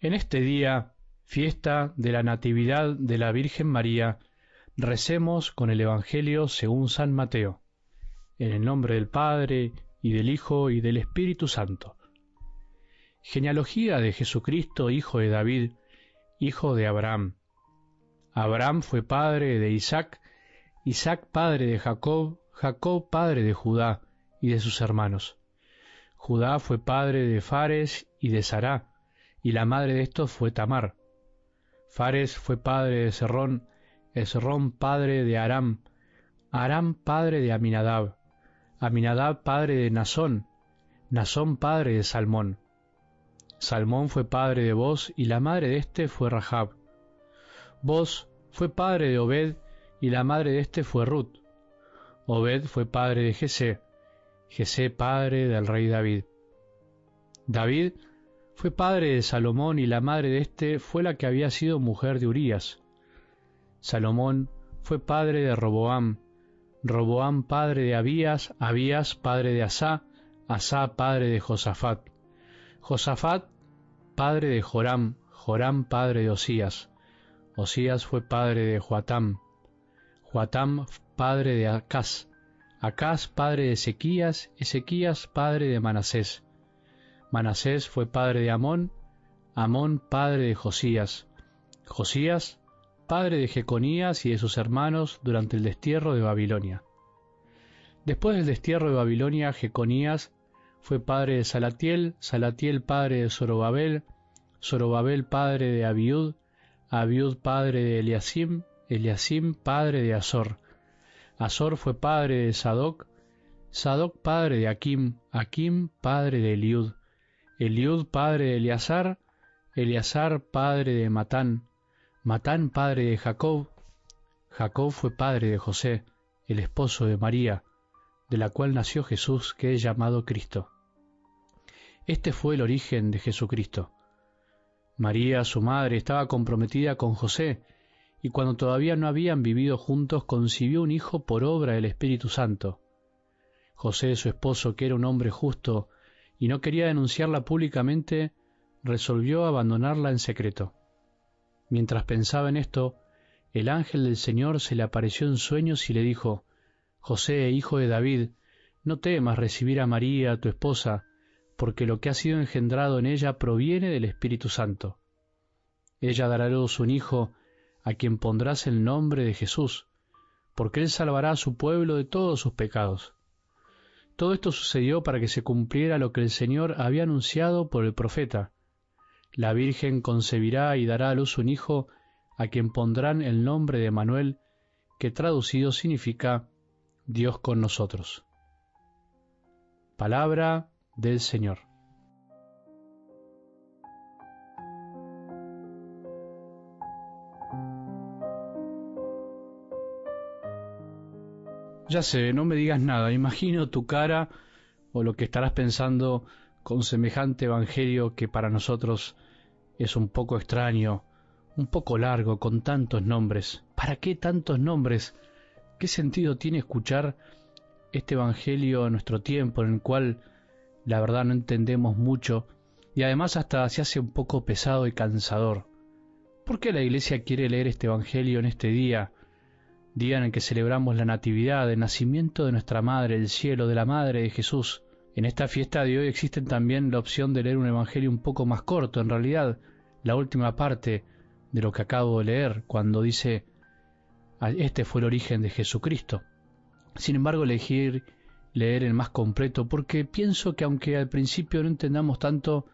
En este día, fiesta de la Natividad de la Virgen María, recemos con el Evangelio según San Mateo, en el nombre del Padre, y del Hijo, y del Espíritu Santo. Genealogía de Jesucristo, hijo de David, hijo de Abraham. Abraham fue padre de Isaac, Isaac padre de Jacob, Jacob padre de Judá y de sus hermanos. Judá fue padre de Fares y de Sará, y la madre de estos fue Tamar. Fares fue padre de Serrón, Esrón padre de Aram, Aram padre de Aminadab, Aminadab padre de Nazón, Nazón padre de Salmón. Salmón fue padre de Boz y la madre de éste fue Rahab. Boz fue padre de Obed y la madre de éste fue Ruth. Obed fue padre de Jesé, Jesé padre del rey David. David fue padre de Salomón y la madre de éste fue la que había sido mujer de Urías. Salomón fue padre de Roboam, Roboam padre de Abías, Abías padre de Asá, Asá padre de Josafat, Josafat padre de Joram, Joram padre de Osías, Osías fue padre de Joatam, Joatam padre de Acaz, Acaz padre de Ezequías, Ezequías padre de Manasés, Manasés fue padre de Amón, Amón padre de Josías, Josías padre de Jeconías y de sus hermanos durante el destierro de Babilonia. Después del destierro de Babilonia, Jeconías fue padre de Salatiel, Salatiel padre de Zorobabel, Zorobabel padre de Abiud, Abiud padre de Eliasim, Eliasim padre de Azor. Azor fue padre de Sadoc, Sadoc padre de Akim, Akim padre de Eliud, Eliud padre de Eleazar, Eleazar padre de Matán, Matán padre de Jacob, Jacob fue padre de José, el esposo de María, de la cual nació Jesús que es llamado Cristo. Este fue el origen de Jesucristo. María, su madre, estaba comprometida con José, y cuando todavía no habían vivido juntos concibió un hijo por obra del Espíritu Santo. José, su esposo, que era un hombre justo y no quería denunciarla públicamente, resolvió abandonarla en secreto. Mientras pensaba en esto, el ángel del Señor se le apareció en sueños y le dijo, José, hijo de David, no temas recibir a María, tu esposa, porque lo que ha sido engendrado en ella proviene del Espíritu Santo. Ella dará a luz un hijo, a quien pondrás el nombre de Jesús, porque él salvará a su pueblo de todos sus pecados. Todo esto sucedió para que se cumpliera lo que el Señor había anunciado por el profeta. La Virgen concebirá y dará a luz un hijo, a quien pondrán el nombre de Manuel, que traducido significa Dios con nosotros. Palabra del Señor. Ya sé, no me digas nada, imagino tu cara o lo que estarás pensando con semejante evangelio que para nosotros es un poco extraño, un poco largo, con tantos nombres. ¿Para qué tantos nombres? ¿Qué sentido tiene escuchar este Evangelio en nuestro tiempo en el cual la verdad no entendemos mucho y además hasta se hace un poco pesado y cansador? ¿Por qué la Iglesia quiere leer este Evangelio en este día, día en el que celebramos la Natividad, el nacimiento de nuestra Madre, el cielo, de la Madre de Jesús? En esta fiesta de hoy existe también la opción de leer un Evangelio un poco más corto, en realidad la última parte de lo que acabo de leer, cuando dice este fue el origen de Jesucristo. Sin embargo, elegir leer el más completo porque pienso que aunque al principio no entendamos tanto,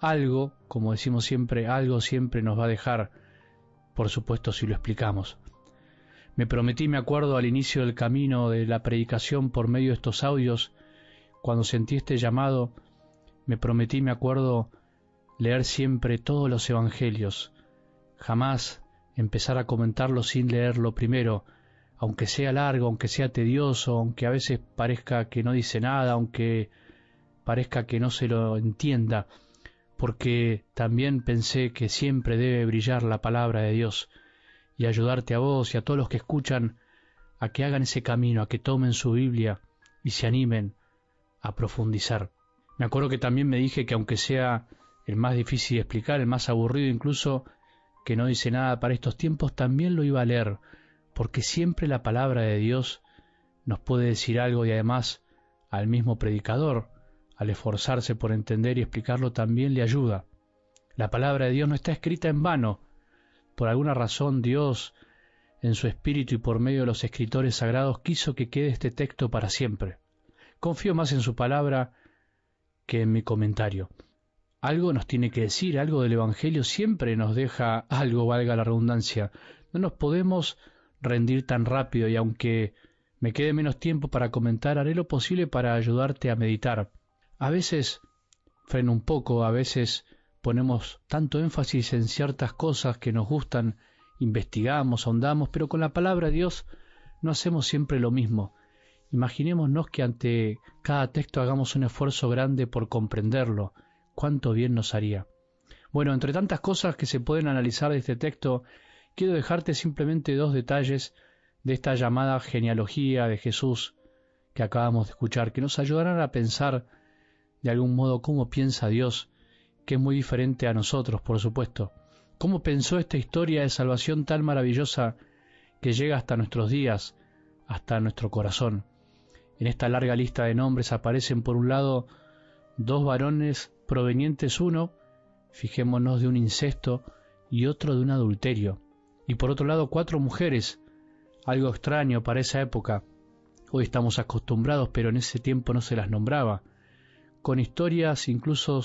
algo, como decimos siempre, algo siempre nos va a dejar, por supuesto si lo explicamos. Me prometí, me acuerdo, al inicio del camino de la predicación por medio de estos audios, cuando sentí este llamado, me prometí, me acuerdo, leer siempre todos los evangelios, jamás empezar a comentarlo sin leerlo primero, aunque sea largo, aunque sea tedioso, aunque a veces parezca que no dice nada, aunque parezca que no se lo entienda, porque también pensé que siempre debe brillar la palabra de Dios y ayudarte a vos y a todos los que escuchan a que hagan ese camino, a que tomen su Biblia y se animen a profundizar. Me acuerdo que también me dije que aunque sea el más difícil de explicar, el más aburrido incluso, que no dice nada para estos tiempos, también lo iba a leer, porque siempre la palabra de Dios nos puede decir algo y además al mismo predicador, al esforzarse por entender y explicarlo, también le ayuda. La palabra de Dios no está escrita en vano. Por alguna razón Dios, en su espíritu y por medio de los escritores sagrados, quiso que quede este texto para siempre. Confío más en su palabra que en mi comentario. Algo nos tiene que decir, algo del Evangelio siempre nos deja algo, valga la redundancia. No nos podemos rendir tan rápido y aunque me quede menos tiempo para comentar, haré lo posible para ayudarte a meditar. A veces freno un poco, a veces ponemos tanto énfasis en ciertas cosas que nos gustan, investigamos, ahondamos, pero con la palabra de Dios no hacemos siempre lo mismo. Imaginémonos que ante cada texto hagamos un esfuerzo grande por comprenderlo, cuánto bien nos haría. Bueno, entre tantas cosas que se pueden analizar de este texto, quiero dejarte simplemente dos detalles de esta llamada genealogía de Jesús que acabamos de escuchar, que nos ayudarán a pensar de algún modo cómo piensa Dios, que es muy diferente a nosotros, por supuesto. Cómo pensó esta historia de salvación tan maravillosa que llega hasta nuestros días, hasta nuestro corazón. En esta larga lista de nombres aparecen por un lado dos varones provenientes uno, fijémonos de un incesto, y otro de un adulterio y por otro lado cuatro mujeres, algo extraño para esa época. Hoy estamos acostumbrados, pero en ese tiempo no se las nombraba, con historias incluso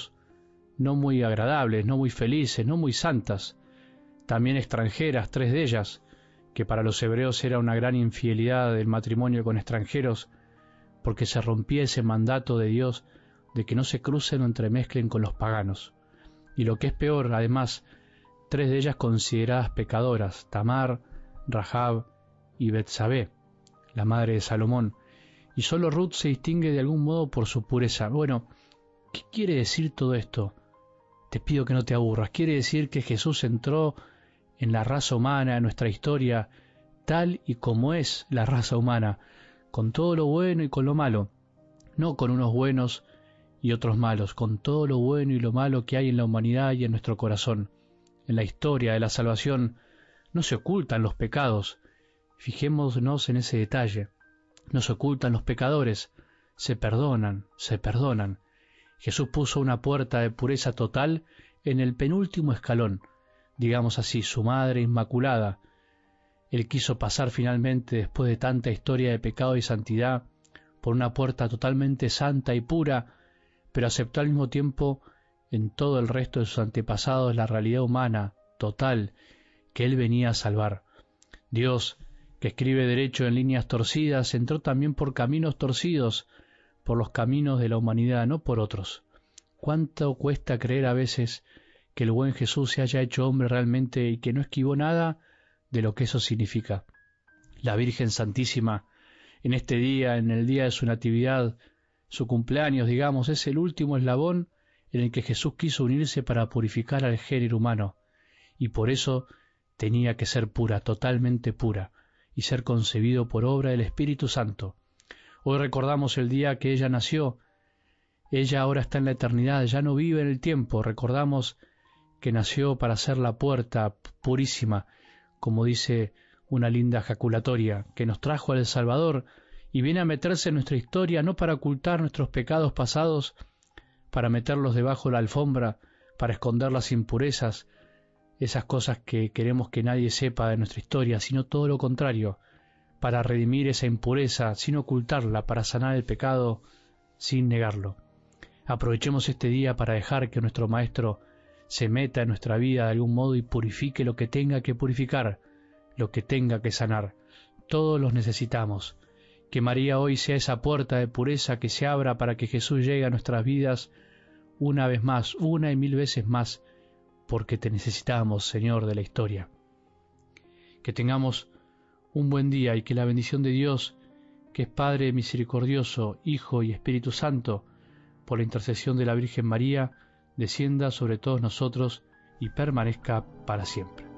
no muy agradables, no muy felices, no muy santas, también extranjeras, tres de ellas, que para los hebreos era una gran infidelidad del matrimonio con extranjeros, porque se rompía ese mandato de Dios de que no se crucen o entremezclen con los paganos. Y lo que es peor, además, tres de ellas consideradas pecadoras, Tamar, Rahab y Betsabé, la madre de Salomón, y solo Ruth se distingue de algún modo por su pureza. Bueno, ¿qué quiere decir todo esto? Te pido que no te aburras. Quiere decir que Jesús entró en la raza humana, en nuestra historia, tal y como es la raza humana, con todo lo bueno y con lo malo, no con unos buenos y otros malos, con todo lo bueno y lo malo que hay en la humanidad y en nuestro corazón en la historia de la salvación no se ocultan los pecados. Fijémonos en ese detalle. No se ocultan los pecadores, se perdonan, se perdonan. Jesús puso una puerta de pureza total en el penúltimo escalón, digamos así, su madre inmaculada. Él quiso pasar finalmente, después de tanta historia de pecado y santidad, por una puerta totalmente santa y pura, pero aceptó al mismo tiempo en todo el resto de sus antepasados la realidad humana, total, que él venía a salvar. Dios, que escribe derecho en líneas torcidas, entró también por caminos torcidos, por los caminos de la humanidad, no por otros. ¿Cuánto cuesta creer a veces que el buen Jesús se haya hecho hombre realmente y que no esquivó nada de lo que eso significa? La Virgen Santísima, en este día, en el día de su Natividad, su cumpleaños, digamos, es el último eslabón en el que Jesús quiso unirse para purificar al género humano, y por eso tenía que ser pura, totalmente pura, y ser concebido por obra del Espíritu Santo. Hoy recordamos el día que ella nació, ella ahora está en la eternidad, ya no vive en el tiempo, recordamos que nació para ser la puerta purísima, como dice una linda jaculatoria, que nos trajo al Salvador y viene a meterse en nuestra historia no para ocultar nuestros pecados pasados, para meterlos debajo de la alfombra, para esconder las impurezas, esas cosas que queremos que nadie sepa de nuestra historia, sino todo lo contrario, para redimir esa impureza sin ocultarla, para sanar el pecado sin negarlo. Aprovechemos este día para dejar que nuestro Maestro se meta en nuestra vida de algún modo y purifique lo que tenga que purificar, lo que tenga que sanar. Todos los necesitamos. Que María hoy sea esa puerta de pureza que se abra para que Jesús llegue a nuestras vidas una vez más, una y mil veces más, porque te necesitamos, Señor de la historia. Que tengamos un buen día y que la bendición de Dios, que es Padre misericordioso, Hijo y Espíritu Santo, por la intercesión de la Virgen María, descienda sobre todos nosotros y permanezca para siempre.